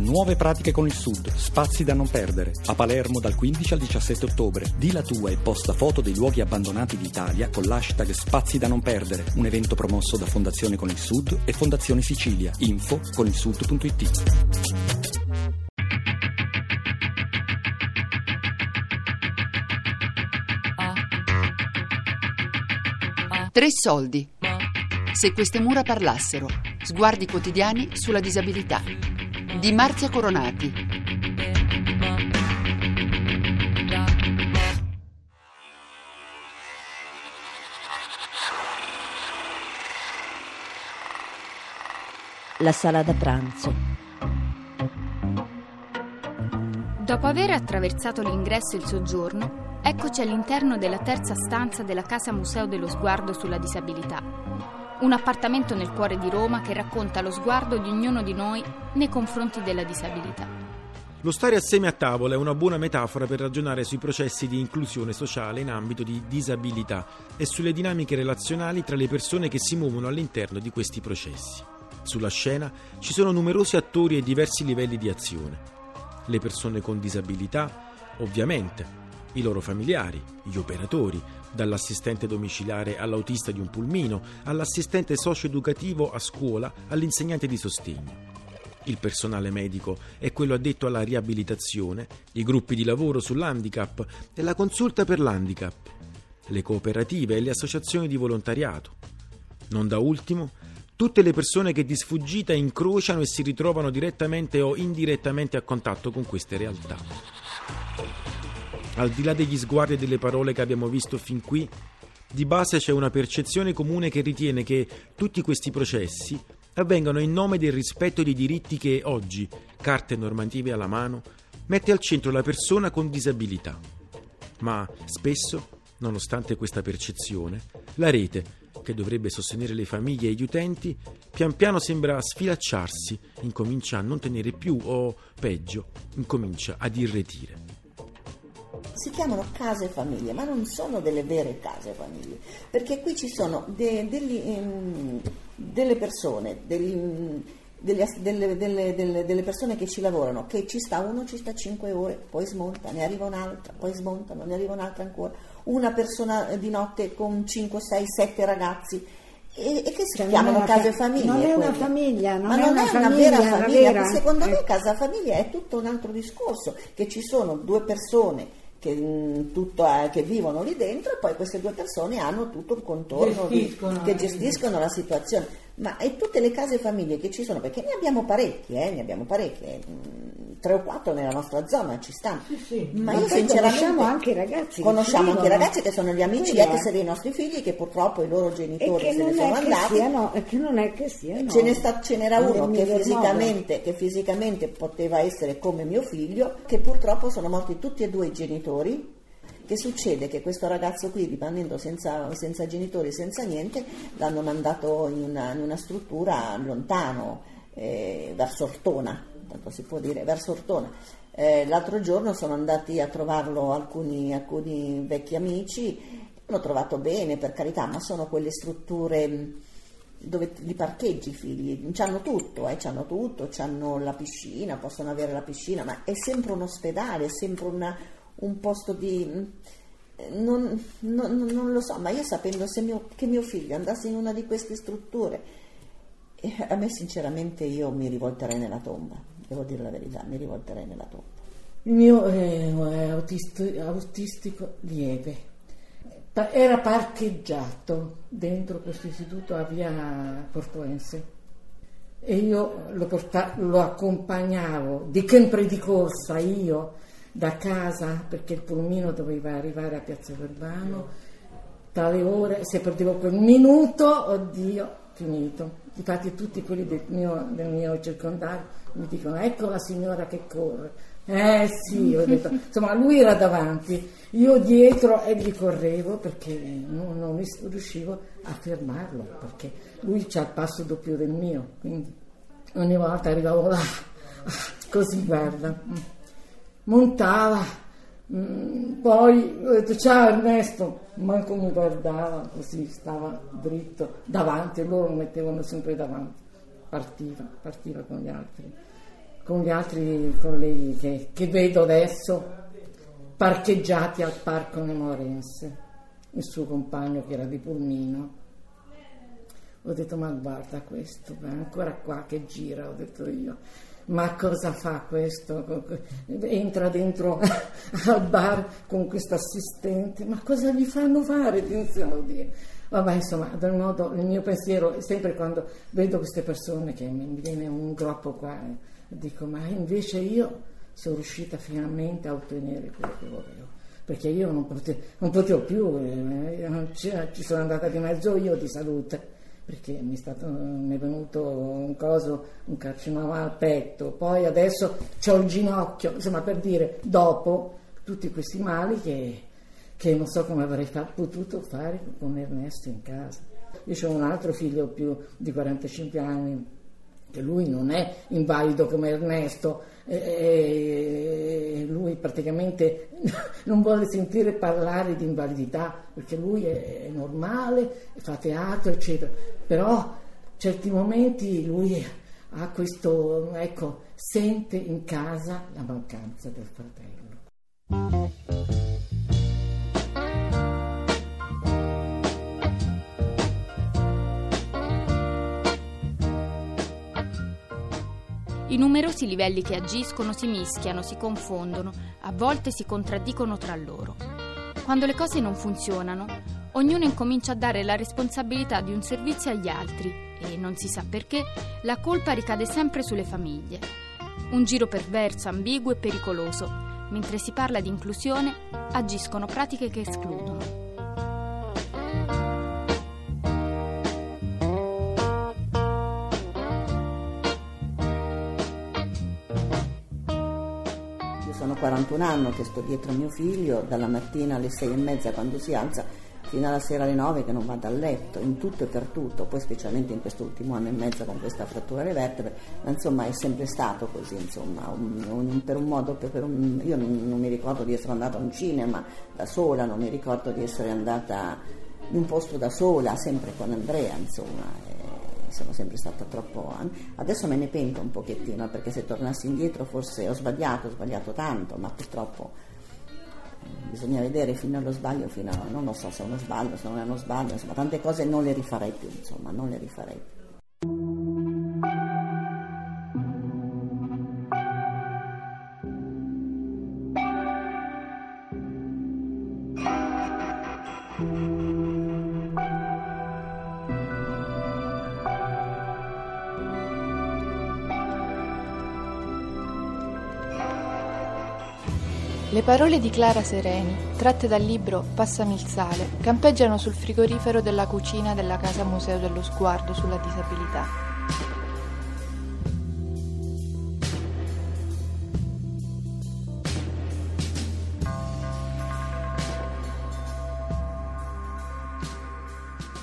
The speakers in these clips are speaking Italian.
Nuove pratiche con il Sud, spazi da non perdere. A Palermo dal 15 al 17 ottobre. Di la tua e posta foto dei luoghi abbandonati d'Italia con l'hashtag Spazi da non perdere. Un evento promosso da Fondazione con il Sud e Fondazione Sicilia. Info con il sud.it. Tre soldi. Se queste mura parlassero. Sguardi quotidiani sulla disabilità. Di Marzia Coronati. La sala da pranzo. Dopo aver attraversato l'ingresso e il soggiorno, Eccoci all'interno della terza stanza della Casa Museo dello Sguardo sulla Disabilità. Un appartamento nel cuore di Roma che racconta lo sguardo di ognuno di noi nei confronti della disabilità. Lo stare assieme a tavola è una buona metafora per ragionare sui processi di inclusione sociale in ambito di disabilità e sulle dinamiche relazionali tra le persone che si muovono all'interno di questi processi. Sulla scena ci sono numerosi attori e diversi livelli di azione. Le persone con disabilità, ovviamente, i loro familiari, gli operatori, dall'assistente domiciliare all'autista di un pulmino, all'assistente socio-educativo a scuola, all'insegnante di sostegno. Il personale medico è quello addetto alla riabilitazione, i gruppi di lavoro sull'handicap e la consulta per l'handicap, le cooperative e le associazioni di volontariato. Non da ultimo, tutte le persone che di sfuggita incrociano e si ritrovano direttamente o indirettamente a contatto con queste realtà. Al di là degli sguardi e delle parole che abbiamo visto fin qui, di base c'è una percezione comune che ritiene che tutti questi processi avvengano in nome del rispetto dei diritti che oggi, carte normative alla mano, mette al centro la persona con disabilità. Ma spesso, nonostante questa percezione, la rete, che dovrebbe sostenere le famiglie e gli utenti, pian piano sembra sfilacciarsi, incomincia a non tenere più o, peggio, incomincia ad irretire si chiamano case famiglie, ma non sono delle vere case famiglie, perché qui ci sono de, degli, um, delle persone, degli, um, delle, delle, delle, delle, persone che ci lavorano, che ci sta uno, ci sta 5 ore, poi smonta, ne arriva un'altra, poi smonta, ne arriva un'altra ancora, una persona di notte con 5, 6, 7 ragazzi. E, e che si cioè, chiamano case fa- famiglie? Non è una famiglia, non ma è non una, è famiglia, una vera famiglia. Vera, secondo eh. me casa famiglia è tutto un altro discorso, che ci sono due persone che, mm, tutto, che, vivono lì dentro e poi queste due persone hanno tutto un contorno gestiscono, di, che gestiscono la situazione. Ma e tutte le case famiglie che ci sono, perché ne abbiamo parecchie, eh, ne abbiamo parecchie, mm, tre o quattro nella nostra zona ci stanno. Sì, sì. Ma, Ma io sinceramente conosciamo anche i ragazzi. Conosciamo anche i ragazzi che sono gli amici Quello ex dei nostri figli che purtroppo i loro genitori se ne sono andati. Siano, e che non è che siano. Ce, sta, ce n'era uno che fisicamente, che fisicamente poteva essere come mio figlio, che purtroppo sono morti tutti e due i genitori che succede? Che questo ragazzo qui, rimanendo senza, senza genitori, senza niente, l'hanno mandato in una, in una struttura lontano, eh, verso Ortona, tanto si può dire, verso Ortona. Eh, l'altro giorno sono andati a trovarlo alcuni, alcuni vecchi amici, l'ho trovato bene per carità, ma sono quelle strutture dove li parcheggi i figli, hanno tutto, eh, hanno tutto, hanno la piscina, possono avere la piscina, ma è sempre un ospedale, è sempre una, un posto di... Non, non, non, lo so, ma io sapendo mio, che mio figlio andasse in una di queste strutture, eh, a me sinceramente io mi rivolterei nella tomba, devo dire la verità, mi rivolterei nella tomba. Il mio è autistico, autistico lieve, era parcheggiato dentro questo istituto a via Portuense e io lo, porta, lo accompagnavo di sempre di corsa io da casa perché il pulmino doveva arrivare a Piazza Verbano, tale ore, se perdevo quel minuto, oddio, finito. Infatti tutti quelli del mio, del mio circondario mi dicono ecco la signora che corre. Eh sì, ho detto, insomma lui era davanti, io dietro e gli correvo perché non, non riuscivo a fermarlo, perché lui c'ha il passo doppio del mio, quindi ogni volta arrivavo là, così guarda montava, mm, poi ho detto ciao Ernesto, manco mi guardava, così stava dritto. Davanti, loro lo mettevano sempre davanti, partiva, partiva con gli altri. con gli altri colleghi che, che vedo adesso parcheggiati al parco Nemorense, il suo compagno che era di Pulmino. Ho detto ma guarda questo, è ancora qua che gira, ho detto io ma cosa fa questo? Entra dentro al bar con questo assistente, ma cosa gli fanno fare? Vabbè, insomma, del modo, il mio pensiero sempre quando vedo queste persone che mi viene un groppo qua, dico, ma invece io sono riuscita finalmente a ottenere quello che volevo perché io non potevo, non potevo più, eh, ci sono andata di mezzo io di salute perché mi è, stato, mi è venuto un coso, un carcinoma al petto, poi adesso ho il ginocchio, insomma per dire, dopo tutti questi mali che, che non so come avrei fa, potuto fare con Ernesto in casa. Io ho un altro figlio più di 45 anni, che lui non è invalido come Ernesto, e lui praticamente non vuole sentire parlare di invalidità perché lui è normale, fa teatro, eccetera, però certi momenti lui ha questo, ecco, sente in casa la mancanza del fratello. I numerosi livelli che agiscono si mischiano, si confondono, a volte si contraddicono tra loro. Quando le cose non funzionano, ognuno incomincia a dare la responsabilità di un servizio agli altri e, non si sa perché, la colpa ricade sempre sulle famiglie. Un giro perverso, ambiguo e pericoloso. Mentre si parla di inclusione, agiscono pratiche che escludono. sono 41 anni che sto dietro mio figlio, dalla mattina alle 6 e mezza quando si alza fino alla sera alle 9 che non vado a letto, in tutto e per tutto, poi specialmente in quest'ultimo anno e mezzo con questa frattura alle vertebre, ma insomma è sempre stato così, insomma, un, un, per un modo, per, per un, io non, non, mi ricordo di essere andata a un cinema da sola, non mi ricordo di essere andata in un posto da sola, sempre con Andrea, insomma sono sempre stata troppo... Adesso me ne pento un pochettino perché se tornassi indietro forse ho sbagliato, ho sbagliato tanto, ma purtroppo bisogna vedere fino allo sbaglio, fino a... non lo so se è uno sbaglio, se non è uno sbaglio, insomma tante cose non le rifarei più, insomma non le rifarei più. Le parole di Clara Sereni, tratte dal libro Passami il sale, campeggiano sul frigorifero della cucina della Casa Museo dello Sguardo sulla disabilità.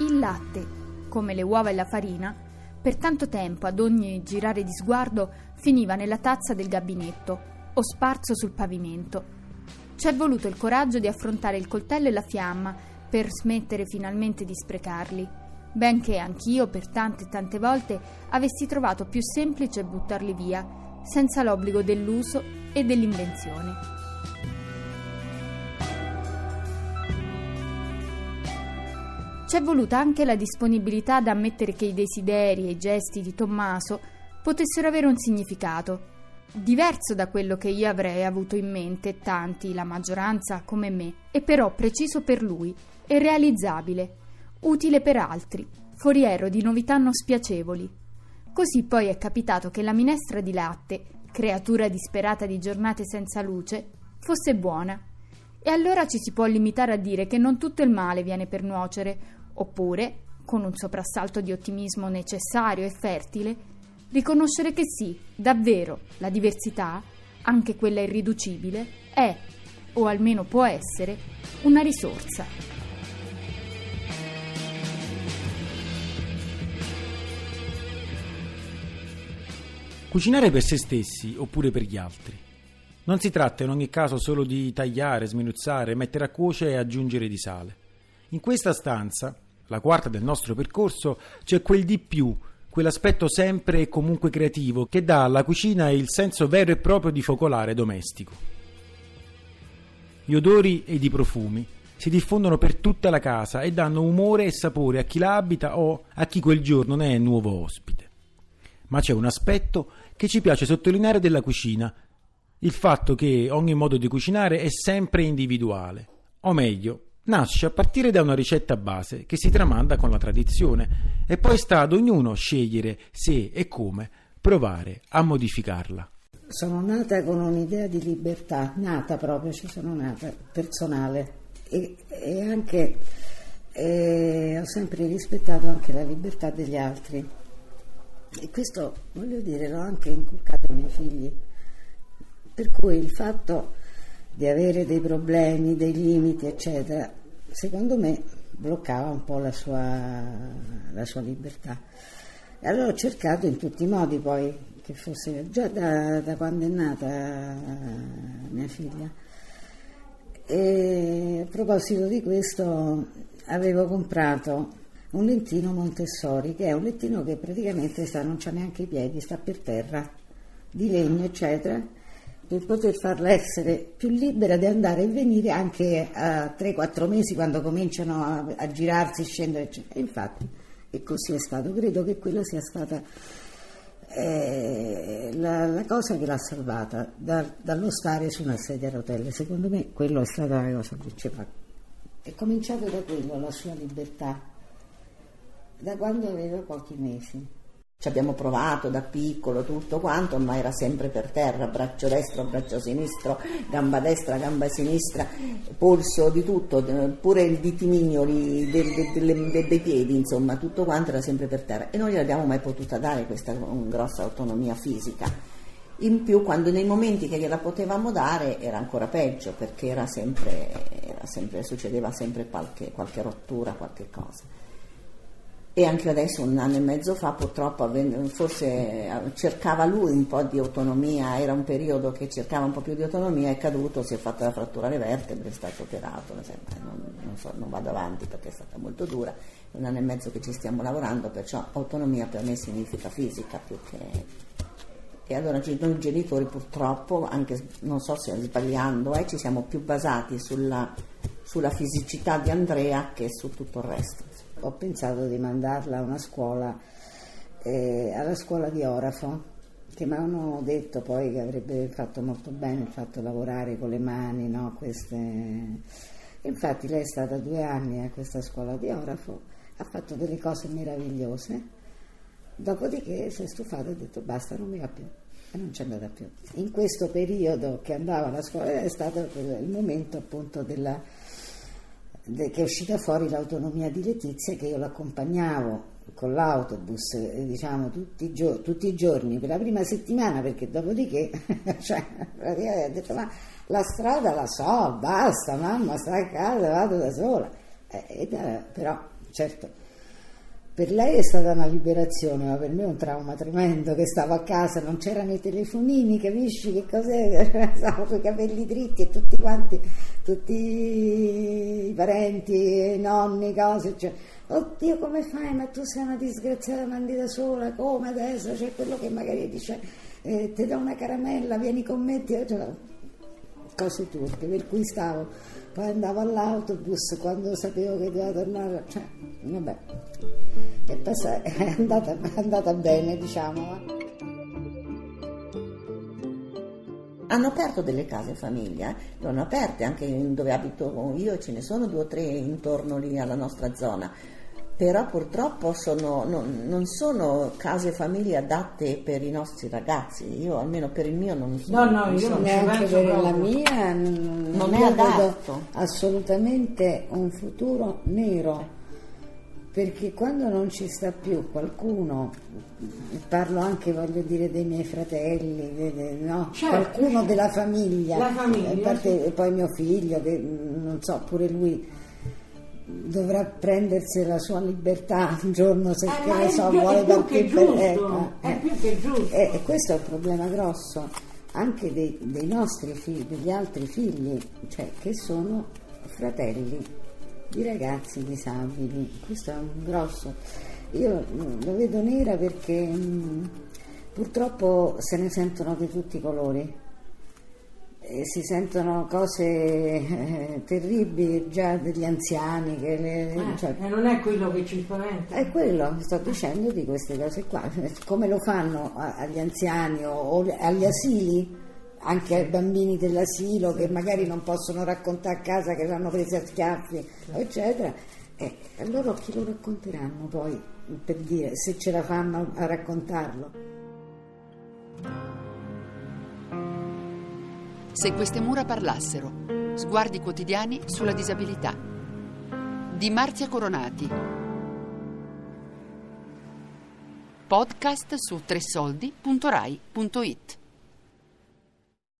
Il latte, come le uova e la farina, per tanto tempo ad ogni girare di sguardo finiva nella tazza del gabinetto o sparso sul pavimento. Ci è voluto il coraggio di affrontare il coltello e la fiamma per smettere finalmente di sprecarli, benché anch'io per tante e tante volte avessi trovato più semplice buttarli via, senza l'obbligo dell'uso e dell'invenzione. Ci è voluta anche la disponibilità ad ammettere che i desideri e i gesti di Tommaso potessero avere un significato diverso da quello che io avrei avuto in mente, tanti, la maggioranza come me, e però preciso per lui e realizzabile, utile per altri, foriero di novità non spiacevoli. Così poi è capitato che la minestra di latte, creatura disperata di giornate senza luce, fosse buona. E allora ci si può limitare a dire che non tutto il male viene per nuocere, oppure, con un soprassalto di ottimismo necessario e fertile, riconoscere che sì, davvero, la diversità, anche quella irriducibile, è, o almeno può essere, una risorsa. Cucinare per se stessi oppure per gli altri. Non si tratta in ogni caso solo di tagliare, sminuzzare, mettere a cuocere e aggiungere di sale. In questa stanza, la quarta del nostro percorso, c'è quel di più quell'aspetto sempre e comunque creativo che dà alla cucina il senso vero e proprio di focolare domestico. Gli odori ed i profumi si diffondono per tutta la casa e danno umore e sapore a chi la abita o a chi quel giorno ne è nuovo ospite. Ma c'è un aspetto che ci piace sottolineare della cucina, il fatto che ogni modo di cucinare è sempre individuale, o meglio, nasce a partire da una ricetta base che si tramanda con la tradizione e poi sta ad ognuno scegliere se e come provare a modificarla. Sono nata con un'idea di libertà, nata proprio, ci sono nata, personale e, e anche e ho sempre rispettato anche la libertà degli altri e questo voglio dire l'ho anche inculcato ai miei figli per cui il fatto di avere dei problemi, dei limiti eccetera secondo me bloccava un po' la sua, la sua libertà. E allora ho cercato in tutti i modi poi che fosse già da, da quando è nata mia figlia. E a proposito di questo avevo comprato un lettino Montessori, che è un lettino che praticamente sta, non c'ha neanche i piedi, sta per terra, di legno, eccetera, per poter farla essere più libera di andare e venire anche a 3-4 mesi quando cominciano a, a girarsi, scendere, eccetera. Infatti, e così è stato. Credo che quella sia stata eh, la, la, cosa che l'ha salvata da, dallo stare su una sedia a rotelle. Secondo me quello è stata la cosa principale. È cominciato da quello, la sua libertà, da quando aveva pochi mesi. Ci abbiamo provato da piccolo tutto quanto, ma era sempre per terra, braccio destro, braccio sinistro, gamba destra, gamba sinistra, polso di tutto, pure il ditimignoli dei, dei, dei piedi, insomma, tutto quanto era sempre per terra e non gliel'abbiamo mai potuta dare questa grossa autonomia fisica. In più, quando nei momenti che gliela potevamo dare era ancora peggio perché era sempre, era sempre, succedeva sempre qualche, qualche rottura, qualche cosa e anche adesso un anno e mezzo fa purtroppo forse eh, cercava lui un po' di autonomia, era un periodo che cercava un po' più di autonomia, è caduto, si è fatta la frattura alle vertebre, è stato operato, non, non, so, non vado avanti perché è stata molto dura, è un anno e mezzo che ci stiamo lavorando, perciò autonomia per me significa fisica più che... E allora noi genitori purtroppo, anche non so se sbagliando, eh, ci siamo più basati sulla, sulla fisicità di Andrea che su tutto il resto ho pensato di mandarla a una scuola, eh, alla scuola di Orafo, che mi hanno detto poi che avrebbe fatto molto bene il fatto lavorare con le mani, no? Queste... Infatti lei è stata due anni a questa scuola di Orafo, ha fatto delle cose meravigliose, dopodiché si è stufata e ha detto basta, non mi va più e non c'è andata più. In questo periodo che andava alla scuola è stato il momento appunto della che è uscita fuori l'autonomia di Letizia che io l'accompagnavo con l'autobus eh, diciamo tutti i, gio- tutti i, giorni per la prima settimana perché dopodiché cioè, praticamente ha detto ma la strada la so, basta mamma sta a casa, vado da sola. Eh, però certo per lei è stata una liberazione, ma per me è un trauma tremendo che stavo a casa, non c'erano i telefonini, capisci che cos'è? Stavo con i capelli dritti e tutti quanti, tutti i parenti, i nonni, cose, cioè, oddio come fai? Ma tu sei una disgraziata, mandi da sola, come adesso? C'è quello che magari dice, eh, ti do una caramella, vieni con me, cioè, cose turche, per cui stavo, poi andavo all'autobus quando sapevo che doveva tornare, cioè, vabbè è andata, è andata bene, diciamo. Hanno aperto delle case famiglia, le hanno aperte anche dove abito io, ce ne sono due o tre intorno lì alla nostra zona, però purtroppo sono, non, non, sono case famiglie adatte per i nostri ragazzi, io almeno per il mio non sono. No, no, io non neanche per la mia, non, non è adatto. Assolutamente un futuro nero perché quando non ci sta più qualcuno, parlo anche voglio dire dei miei fratelli, no? certo. qualcuno della famiglia, La famiglia parte, e poi mio figlio, che non so, pure lui dovrà prendersi la sua libertà un giorno se eh, che ne so, più, vuole partire per ecco, è eh. più che giusto. E, e, questo è un problema grosso anche dei, dei nostri figli, degli altri figli, cioè che sono fratelli di ragazzi disabili, questo è un grosso. Io lo vedo nera perché mh, purtroppo se ne sentono di tutti i colori. E si sentono cose eh, terribili già degli anziani. Che le, Eh, cioè, e non è quello che ci spaventa. è quello, sto dicendo di queste cose qua, come lo fanno agli anziani o, o agli asili, anche ai bambini dell'asilo che magari non possono raccontare a casa che l'hanno presi a schiaffi, eccetera. E a loro chi lo racconteranno poi, per dire, se ce la fanno a raccontarlo? Se queste mura parlassero. Sguardi quotidiani sulla disabilità. Di Marzia Coronati. Podcast su tressoldi.rai.it